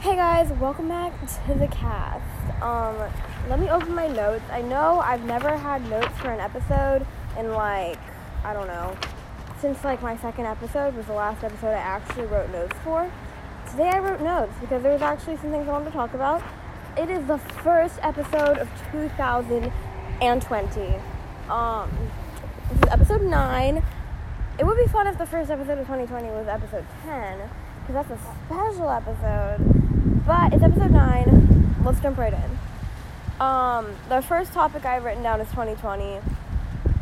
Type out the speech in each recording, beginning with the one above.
Hey guys, welcome back to the cast. Um, let me open my notes. I know I've never had notes for an episode in like, I don't know, since like my second episode was the last episode I actually wrote notes for. Today I wrote notes because there was actually some things I wanted to talk about. It is the first episode of 2020. Um, this is episode 9. It would be fun if the first episode of 2020 was episode 10 because that's a special episode. But it's episode 9. Let's jump right in. Um, the first topic I've written down is 2020.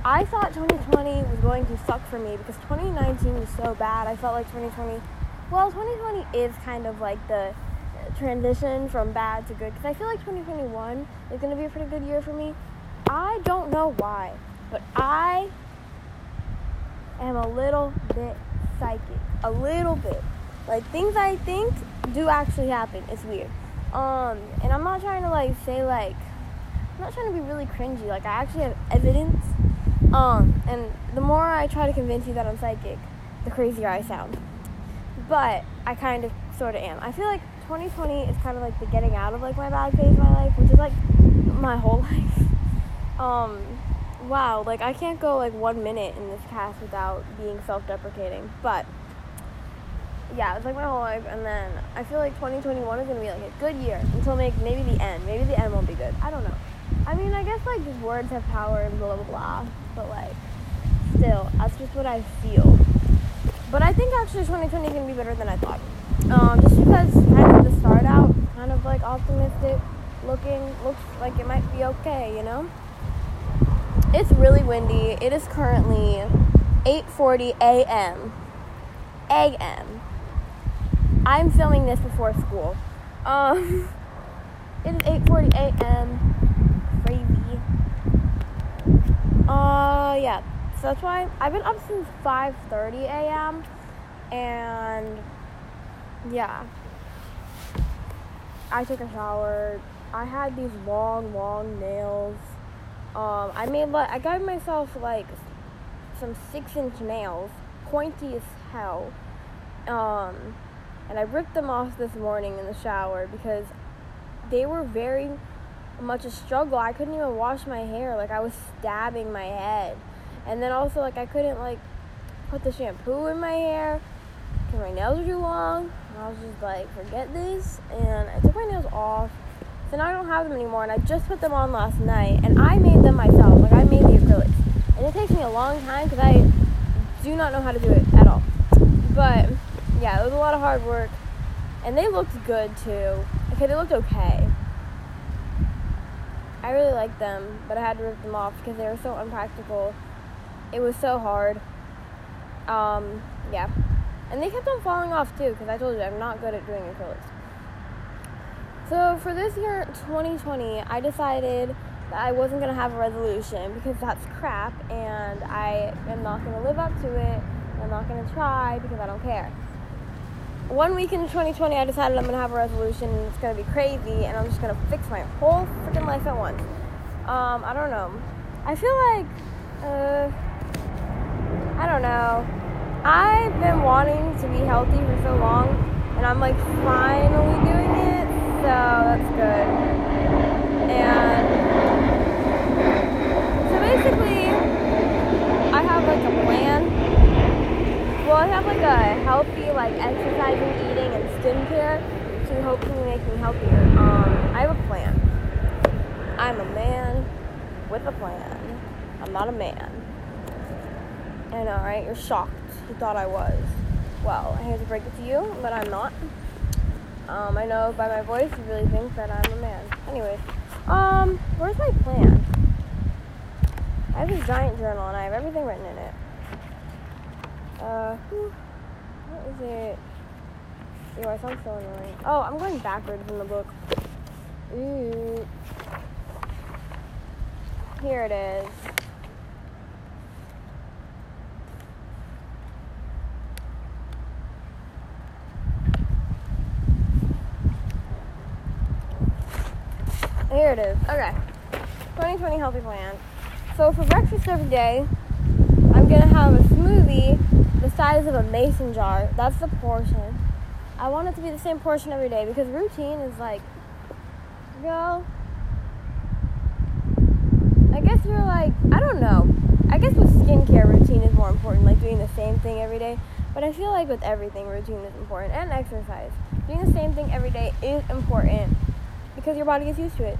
I thought 2020 was going to suck for me because 2019 was so bad. I felt like 2020, well, 2020 is kind of like the transition from bad to good because I feel like 2021 is going to be a pretty good year for me. I don't know why, but I am a little bit psychic. A little bit. Like things I think do actually happen. It's weird. Um, and I'm not trying to like say like I'm not trying to be really cringy. Like I actually have evidence. Um, and the more I try to convince you that I'm psychic, the crazier I sound. But I kind of sort of am. I feel like 2020 is kind of like the getting out of like my bad phase of my life, which is like my whole life. Um, wow, like I can't go like one minute in this cast without being self-deprecating. But yeah, it's like my whole life, and then I feel like 2021 is gonna be like a good year until maybe maybe the end. Maybe the end won't be good. I don't know. I mean, I guess like words have power and blah blah blah, but like still, that's just what I feel. But I think actually 2020 is gonna be better than I thought. Um, just because kind of the start out, kind of like optimistic looking, looks like it might be okay, you know. It's really windy. It is currently 8:40 a.m. a.m. I'm filming this before school. Um, it is 8:40 a.m. Crazy. Uh, yeah. So that's why I've been up since 5:30 a.m. and yeah. I took a shower. I had these long, long nails. Um, I made like I got myself like some six-inch nails, pointy as hell. Um, and I ripped them off this morning in the shower because they were very much a struggle. I couldn't even wash my hair. Like I was stabbing my head. And then also like I couldn't like put the shampoo in my hair because my nails were too long. And I was just like, forget this. And I took my nails off. So now I don't have them anymore. And I just put them on last night. And I made them myself. Like I made the acrylics. And it takes me a long time because I do not know how to do it at all. But yeah, it was a lot of hard work. And they looked good too. Okay, they looked okay. I really liked them, but I had to rip them off because they were so unpractical. It was so hard. Um, yeah. And they kept on falling off too because I told you I'm not good at doing acrylics. So for this year, 2020, I decided that I wasn't going to have a resolution because that's crap and I am not going to live up to it. I'm not going to try because I don't care one week in 2020, I decided I'm gonna have a resolution. And it's gonna be crazy, and I'm just gonna fix my whole freaking life at once. Um, I don't know. I feel like, uh, I don't know. I've been wanting to be healthy for so long, and I'm like finally doing it. So that's good. And so basically, I have like a plan I have like a healthy, like exercising, eating, and skincare to hopefully make me healthier. Um, I have a plan. I'm a man with a plan. I'm not a man. I know, right? You're shocked. You thought I was. Well, I hate to break it to you, but I'm not. Um, I know by my voice you really think that I'm a man. Anyways, um, where's my plan? I have this giant journal and I have everything written in it. What is it? Ew, I sound so annoying. Oh, I'm going backwards in the book. Ooh. Here it is. Here it is. Okay. 2020 healthy plan. So for breakfast every day, I'm gonna have a smoothie the size of a mason jar. That's the portion. I want it to be the same portion every day because routine is like, girl. I guess you're like, I don't know. I guess with skincare, routine is more important, like doing the same thing every day. But I feel like with everything, routine is important, and exercise. Doing the same thing every day is important because your body gets used to it.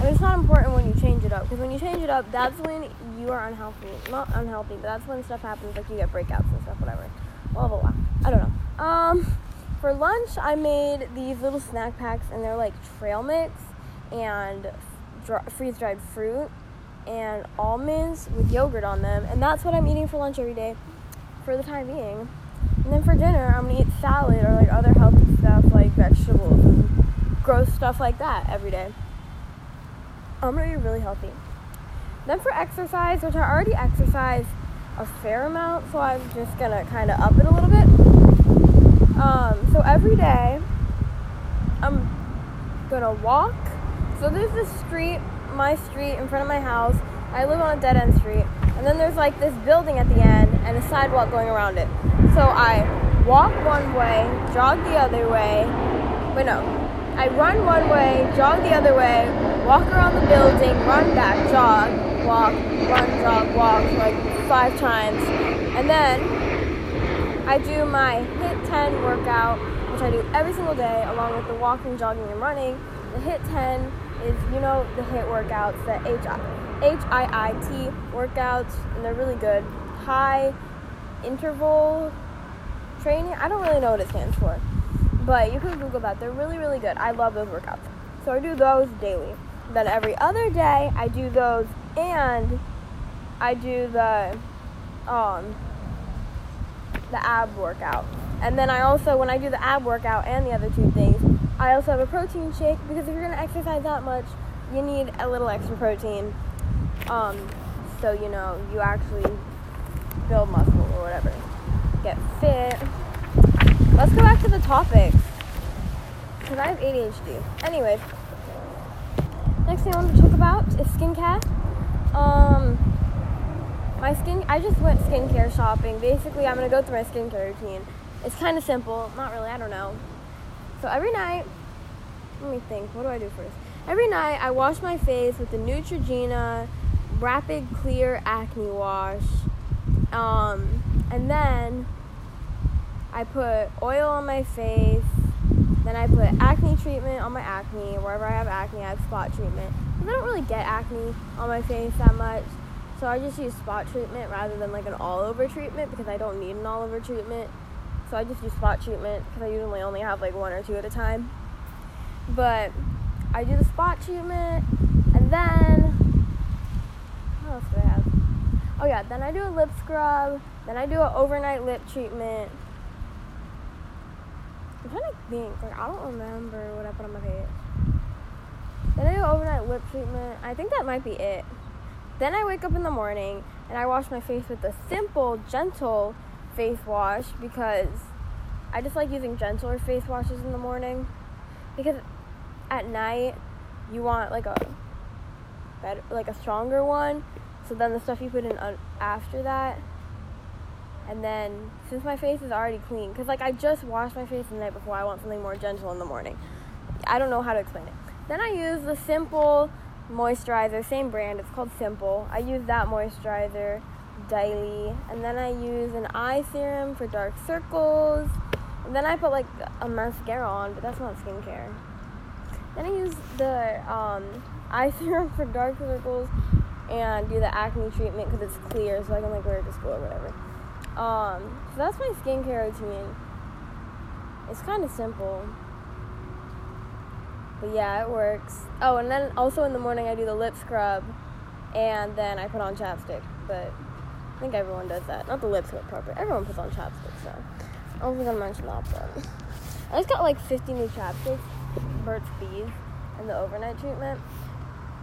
Mean, it's not important when you change it up because when you change it up, that's when you are unhealthy. Not unhealthy, but that's when stuff happens, like you get breakouts and stuff, whatever. Blah blah blah. I don't know. Um, for lunch, I made these little snack packs, and they're like trail mix and dr- freeze dried fruit and almonds with yogurt on them, and that's what I'm eating for lunch every day for the time being. And then for dinner, I'm gonna eat salad or like other healthy stuff like vegetables and gross stuff like that every day. I'm gonna be really healthy. Then for exercise, which I already exercise a fair amount, so I'm just gonna kind of up it a little bit. Um, so every day, I'm gonna walk. So there's this street, my street in front of my house. I live on a dead end street, and then there's like this building at the end and a sidewalk going around it. So I walk one way, jog the other way. Wait, no. I run one way, jog the other way, walk around the building, run back, jog, walk, run, jog, walk like five times. And then I do my HIIT 10 workout, which I do every single day, along with the walking, jogging, and running. The HIIT 10 is, you know, the HIIT workouts, the H-I-I-T workouts, and they're really good. High interval training. I don't really know what it stands for, but you can Google that. They're really, really good. I love those workouts. So I do those daily. Then every other day, I do those and I do the um, the ab workout. And then I also, when I do the ab workout and the other two things, I also have a protein shake because if you're gonna exercise that much, you need a little extra protein. Um, so you know you actually build muscle or whatever, get fit. Let's go back to the topics because I have ADHD. Anyway, next thing I want to talk about is skincare. Um, my skin I just went skincare shopping. Basically, I'm gonna go through my skincare routine. It's kind of simple, not really. I don't know. So every night, let me think. What do I do first? Every night, I wash my face with the Neutrogena Rapid Clear Acne Wash, um, and then I put oil on my face. Then I put acne treatment on my acne. Wherever I have acne, I have spot treatment. Because I don't really get acne on my face that much. So I just use spot treatment rather than like an all over treatment because I don't need an all over treatment. So I just do spot treatment because I usually only have like one or two at a time. But I do the spot treatment and then what else do I have? Oh yeah, then I do a lip scrub, then I do an overnight lip treatment. I'm trying to think, like I don't remember what I put on my face. Then I do overnight lip treatment. I think that might be it. Then I wake up in the morning and I wash my face with a simple, gentle face wash because I just like using gentler face washes in the morning. Because at night you want like a better, like a stronger one. So then the stuff you put in after that. And then since my face is already clean, because like I just washed my face the night before, I want something more gentle in the morning. I don't know how to explain it. Then I use the simple moisturizer, same brand, it's called Simple. I use that moisturizer daily. And then I use an eye serum for dark circles. And then I put like a mascara on, but that's not skincare. Then I use the um, eye serum for dark circles and do the acne treatment because it's clear so I can like wear it to school or whatever. Um, so that's my skincare routine. It's kind of simple. But yeah, it works. Oh, and then also in the morning I do the lip scrub and then I put on chapstick. But I think everyone does that. Not the lip scrub but everyone puts on chapstick, so I don't think I mentioned that, but I just got like 50 new chapsticks, Burt's Bees, and the overnight treatment.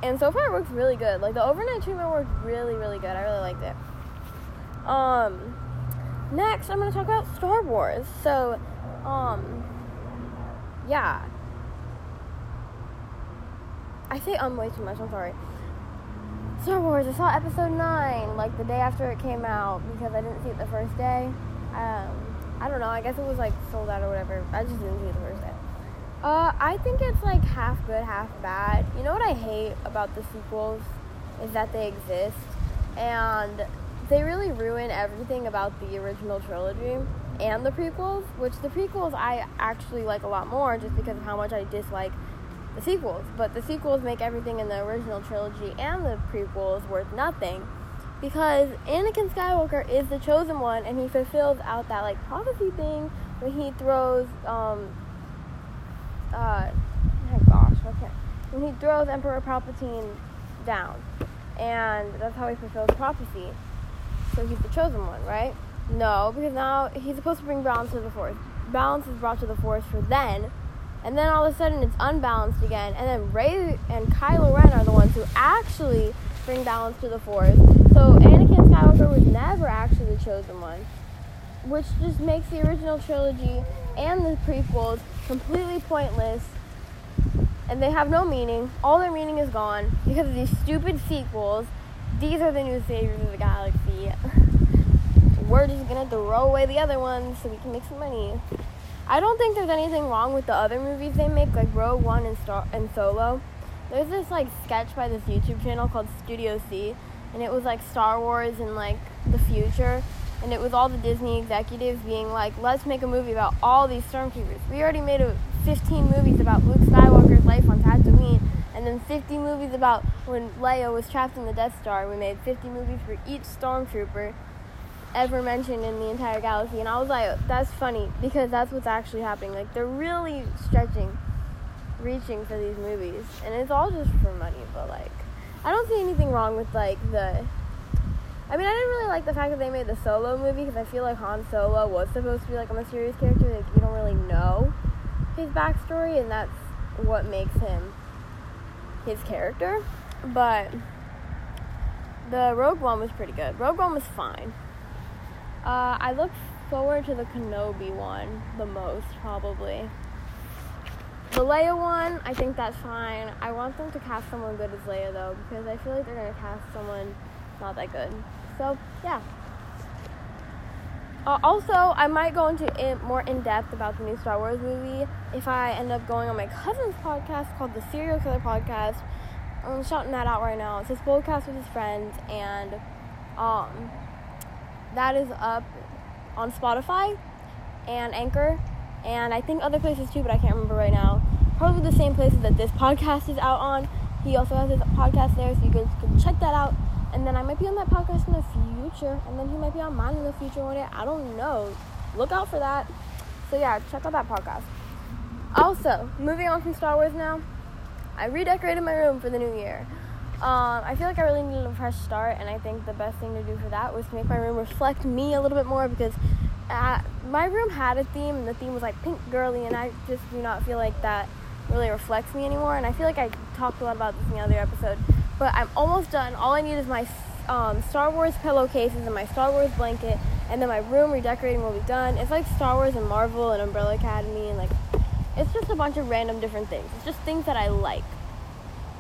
And so far it works really good. Like the overnight treatment worked really, really good. I really liked it. Um next I'm gonna talk about Star Wars. So, um yeah. I say um way too much, I'm sorry. Star Wars, I saw episode 9 like the day after it came out because I didn't see it the first day. Um, I don't know. I guess it was like sold out or whatever. I just didn't see it the first day. Uh, I think it's like half good, half bad. You know what I hate about the sequels is that they exist and they really ruin everything about the original trilogy and the prequels, which the prequels I actually like a lot more just because of how much I dislike the sequels. But the sequels make everything in the original trilogy and the prequels worth nothing because Anakin Skywalker is the chosen one and he fulfills out that like prophecy thing when he throws um uh oh gosh, okay. When he throws Emperor Palpatine down. And that's how he fulfills prophecy. So he's the chosen one, right? No, because now he's supposed to bring balance to the force. Balance is brought to the force for then, and then all of a sudden it's unbalanced again, and then Rey and Kylo Ren are the ones who actually bring balance to the force. So Anakin Skywalker was never actually the chosen one, which just makes the original trilogy and the prequels completely pointless, and they have no meaning. All their meaning is gone because of these stupid sequels. These are the new saviors of the galaxy. we're just gonna throw away the other ones so we can make some money. I don't think there's anything wrong with the other movies they make, like Rogue One and Star and Solo. There's this like sketch by this YouTube channel called Studio C, and it was like Star Wars and like the future, and it was all the Disney executives being like, "Let's make a movie about all these stormtroopers." We already made a 15 movies about Luke Skywalker's life on Tatooine, and then 50 movies about when Leia was trapped in the Death Star. We made 50 movies for each stormtrooper ever mentioned in the entire galaxy. And I was like, that's funny because that's what's actually happening. Like, they're really stretching, reaching for these movies. And it's all just for money, but like, I don't see anything wrong with like the. I mean, I didn't really like the fact that they made the Solo movie because I feel like Han Solo was supposed to be like a mysterious character. Like, you don't really know his backstory, and that's what makes him his character. But the Rogue One was pretty good. Rogue One was fine. Uh, I look forward to the Kenobi one the most, probably. The Leia one, I think that's fine. I want them to cast someone good as Leia, though, because I feel like they're going to cast someone not that good. So, yeah. Uh, also, I might go into in, more in depth about the new Star Wars movie if I end up going on my cousin's podcast called the Serial Killer Podcast. I'm shouting that out right now. It's his podcast with his friends, and um, that is up on Spotify and Anchor, and I think other places too, but I can't remember right now. Probably the same places that this podcast is out on. He also has his podcast there, so you guys can check that out. And then I might be on that podcast in the future, and then he might be on mine in the future one day. I don't know. Look out for that. So yeah, check out that podcast. Also, moving on from Star Wars now, I redecorated my room for the new year. Um, I feel like I really needed a fresh start, and I think the best thing to do for that was to make my room reflect me a little bit more because uh, my room had a theme, and the theme was like pink girly, and I just do not feel like that really reflects me anymore. And I feel like I talked a lot about this in the other episode, but I'm almost done. All I need is my um, Star Wars pillowcases and my Star Wars blanket, and then my room redecorating will be done. It's like Star Wars and Marvel and Umbrella Academy, and like it's just a bunch of random different things. It's just things that I like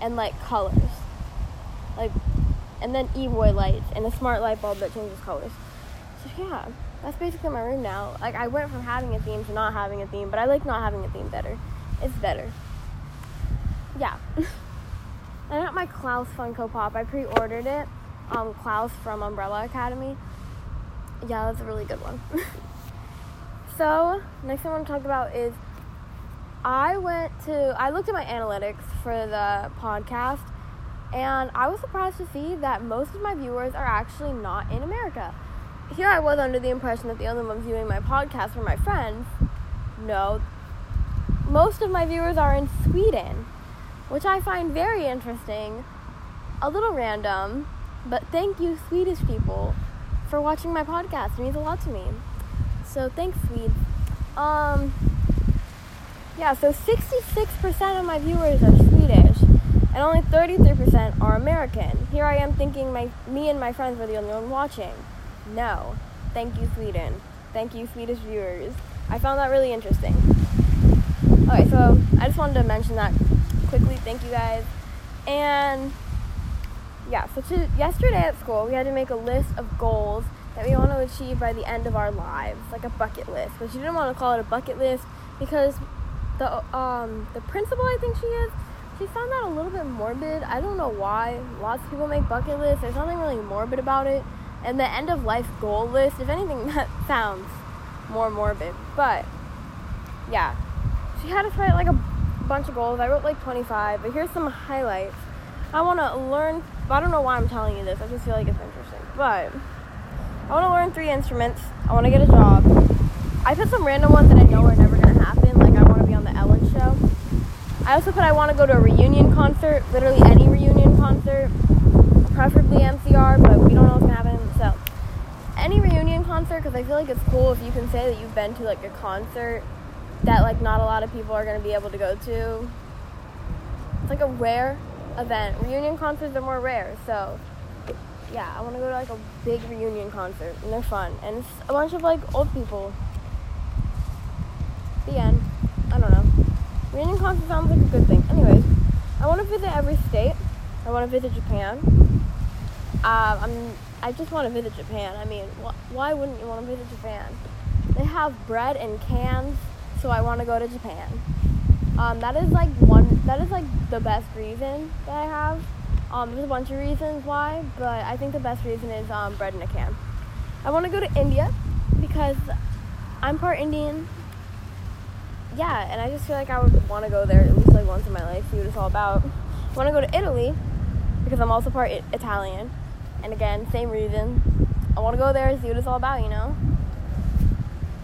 and like colors like, and then e-boy lights and a smart light bulb that changes colors. So yeah, that's basically my room now. Like I went from having a theme to not having a theme, but I like not having a theme better. It's better. Yeah. I got my Klaus Funko Pop. I pre-ordered it. Um, Klaus from Umbrella Academy. Yeah, that's a really good one. so next thing I want to talk about is I went to I looked at my analytics for the podcast and I was surprised to see that most of my viewers are actually not in America. Here I was under the impression that the only ones viewing my podcast were my friends. No, most of my viewers are in Sweden, which I find very interesting. A little random, but thank you, Swedish people, for watching my podcast. It means a lot to me. So thanks, Swede. Um, yeah, so 66% of my viewers are Swedish and only 33% are American. Here I am thinking my me and my friends were the only one watching. No. Thank you, Sweden. Thank you, Swedish viewers. I found that really interesting. Okay, so I just wanted to mention that quickly. Thank you guys. And yeah, so to, yesterday at school, we had to make a list of goals that we want to achieve by the end of our lives, like a bucket list. But she didn't want to call it a bucket list because the um the principal I think she is, she found that a little bit morbid. I don't know why. Lots of people make bucket lists. There's nothing really morbid about it. And the end of life goal list, if anything, that sounds more morbid. But yeah, she had us write like a bunch of goals. I wrote like 25, but here's some highlights. I want to learn, I don't know why I'm telling you this. I just feel like it's interesting. But I want to learn three instruments. I want to get a job. I put some random ones that I know are never going to happen. Like I want to be on the Ellen show. I also put I want to go to a reunion concert, literally any reunion concert, preferably MCR, but we don't know what's going to happen. So any reunion concert, because I feel like it's cool if you can say that you've been to like a concert that like not a lot of people are going to be able to go to. It's like a rare event. Reunion concerts are more rare, so yeah, I want to go to like a big reunion concert, and they're fun, and it's a bunch of like old people. The end. I don't know. Reunion concert sounds like a good thing. Anyways, I want to visit every state. I want to visit Japan. Uh, I'm. I just want to visit Japan. I mean, wh- why wouldn't you want to visit Japan? They have bread in cans, so I want to go to Japan. Um, that is like one. That is like the best reason that I have. Um, there's a bunch of reasons why, but I think the best reason is um, bread in a can. I want to go to India because I'm part Indian. Yeah, and I just feel like I would want to go there at least like once in my life, see what it's all about. I want to go to Italy because I'm also part I- Italian, and again, same reason. I want to go there, see what it's all about, you know.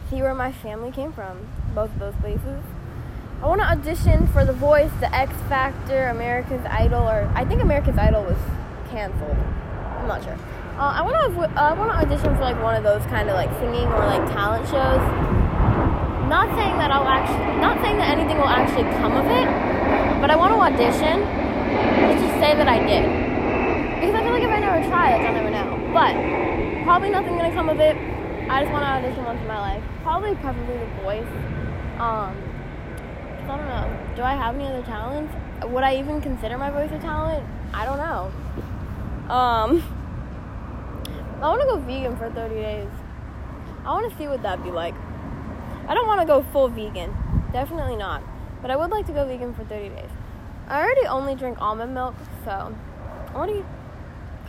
See where my family came from, both of those places. I want to audition for The Voice, The X Factor, America's Idol, or I think America's Idol was canceled. I'm not sure. Uh, I want to uh, I want to audition for like one of those kind of like singing or like talent shows. Not saying that I'll actually, not saying that anything will actually come of it, but I want to audition just say that I did. Because I feel like if I never try it, I'll never know. But probably nothing gonna come of it. I just want to audition once in my life. Probably, preferably The Voice. Um, I don't know. Do I have any other talents? Would I even consider my voice a talent? I don't know. Um, I want to go vegan for 30 days. I want to see what that'd be like. I don't want to go full vegan. Definitely not. But I would like to go vegan for 30 days. I already only drink almond milk, so I'm already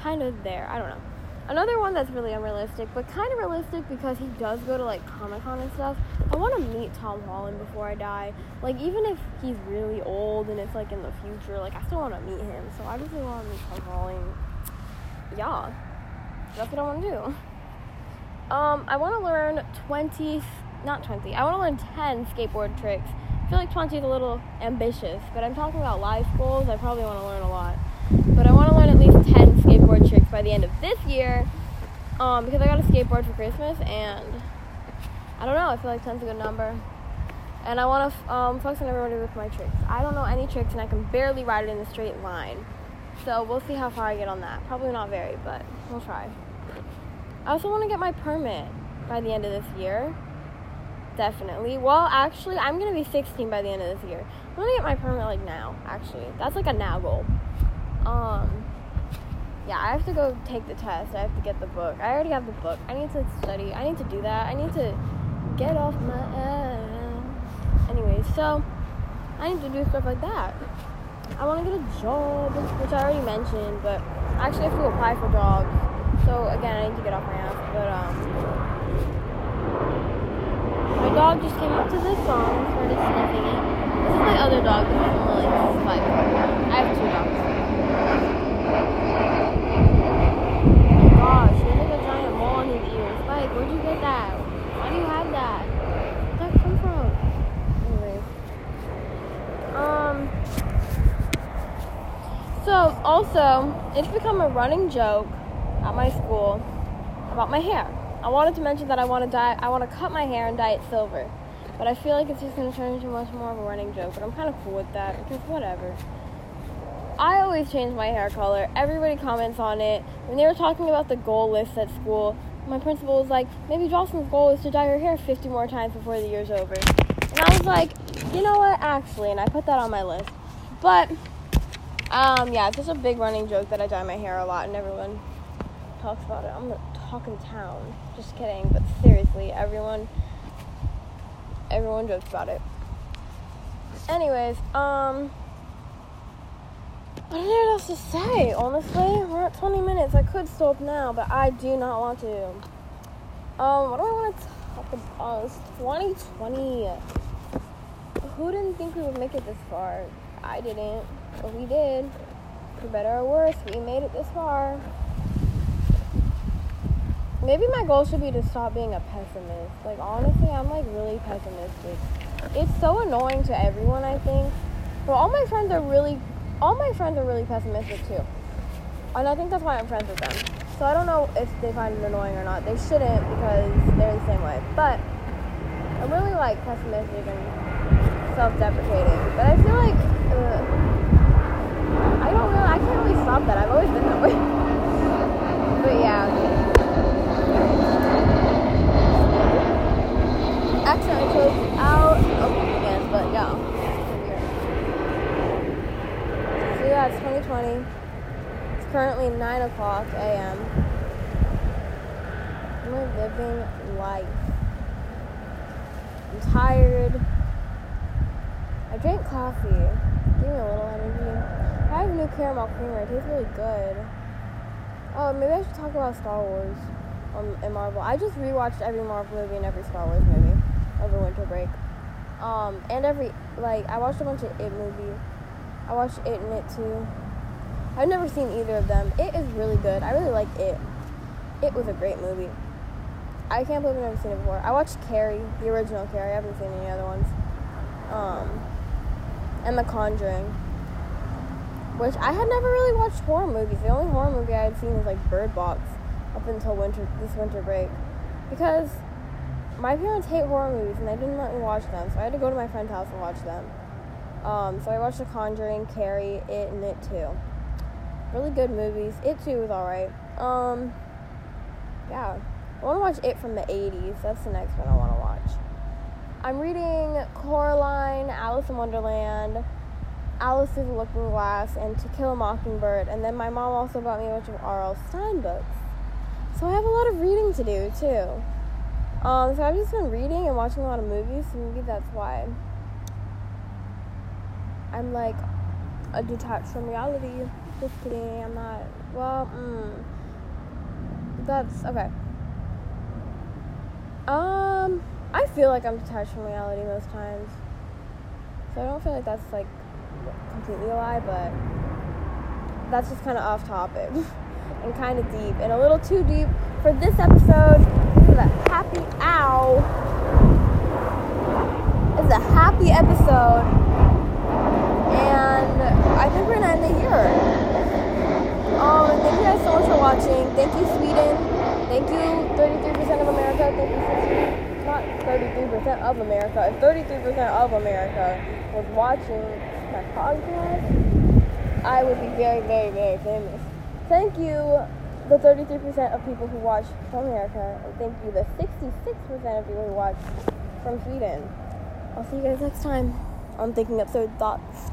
kind of there. I don't know. Another one that's really unrealistic, but kind of realistic because he does go to like Comic Con and stuff. I want to meet Tom Holland before I die. Like even if he's really old and it's like in the future, like I still want to meet him. So I just really want to meet Tom Holland. Yeah, that's what I want to do. Um, I want to learn 20, not 20. I want to learn 10 skateboard tricks. I feel like 20 is a little ambitious, but I'm talking about life goals. I probably want to learn a lot. But I want to learn at least 10 skateboard tricks by the end of this year um, because I got a skateboard for Christmas and I don't know, I feel like 10's a good number. And I want to f- um, flex on everybody with my tricks. I don't know any tricks and I can barely ride it in a straight line. So we'll see how far I get on that. Probably not very, but we'll try. I also want to get my permit by the end of this year. Definitely. Well, actually, I'm going to be 16 by the end of this year. I'm going to get my permit like now, actually. That's like a now goal. Um, yeah, I have to go take the test. I have to get the book. I already have the book. I need to study. I need to do that. I need to get off my ass. Anyways, so I need to do stuff like that. I want to get a job, which I already mentioned, but actually I have to apply for jobs. So again, I need to get off my ass. But um, my dog just came up to this song started sniffing it. This is my other dog. This is Lily. This is Spike. I have two dogs. gosh, he has like a giant mole on his ear. Spike, where'd you get that? Why do you have that? Where'd that come from? Anyways. Um. So, also, it's become a running joke at my school about my hair. I wanted to mention that I want to dye, I want to cut my hair and dye it silver. But I feel like it's just going to turn into much more of a running joke. But I'm kind of cool with that because whatever. I always change my hair color. Everybody comments on it. When they were talking about the goal list at school, my principal was like, maybe Jocelyn's goal is to dye her hair 50 more times before the year's over. And I was like, you know what, actually, and I put that on my list. But, um, yeah, it's just a big running joke that I dye my hair a lot and everyone talks about it. I'm gonna talk in town. Just kidding, but seriously, everyone everyone jokes about it. Anyways, um I don't know what else to say, honestly. We're at 20 minutes. I could stop now, but I do not want to. Um, what do I want to talk about? It's 2020. Who didn't think we would make it this far? I didn't, but we did. For better or worse, we made it this far. Maybe my goal should be to stop being a pessimist. Like, honestly, I'm like really pessimistic. It's so annoying to everyone, I think. But all my friends are really, all my friends are really pessimistic too. And I think that's why I'm friends with them. So I don't know if they find it annoying or not. They shouldn't because they're the same way. But I'm really like pessimistic and self-deprecating. But I feel like uh, I don't really, I can't really stop that. I've always been that way. but yeah. accidentally closed out. Oh, again, but yeah. So yeah, it's 2020. It's currently 9 o'clock a.m. I'm living life. I'm tired. I drank coffee. Give me a little energy. I have new caramel creamer. It tastes really good. Oh, maybe I should talk about Star Wars um, and Marvel. I just rewatched every Marvel movie and every Star Wars movie over winter break. Um, and every like I watched a bunch of It movies. I watched It and It too. I've never seen either of them. It is really good. I really like It. It was a great movie. I can't believe I've never seen it before. I watched Carrie, the original Carrie. I haven't seen any other ones. Um, and The Conjuring, which I had never really watched horror movies. The only horror movie I had seen was like Bird Box up until winter this winter break, because my parents hate horror movies and they didn't let me watch them, so I had to go to my friend's house and watch them. Um, so I watched The Conjuring, Carrie, It, and It Too. Really good movies. It Too was alright. Um, yeah. I want to watch It from the 80s. That's the next one I want to watch. I'm reading Coraline, Alice in Wonderland, Alice Through the Looking Glass, and To Kill a Mockingbird. And then my mom also bought me a bunch of R.L. Stine books. So I have a lot of reading to do, too. Um, so I've just been reading and watching a lot of movies, so maybe that's why I'm like a detached from reality. Just kidding, I'm not. Well, mm, that's okay. Um, I feel like I'm detached from reality most times, so I don't feel like that's like completely a lie, but that's just kind of off topic and kind of deep and a little too deep for this episode is a happy ow. It's a happy episode. And I think we're gonna end the year. Um, thank you guys so much for watching. Thank you, Sweden. Thank you, 33% of America. Thank you, not 33% of America. If 33% of America was watching my I would be very, very, very famous. Thank you the 33% of people who watch from America, and thank you, the 66% of people who watch from Sweden. I'll see you guys next time on Thinking Absurd Thoughts.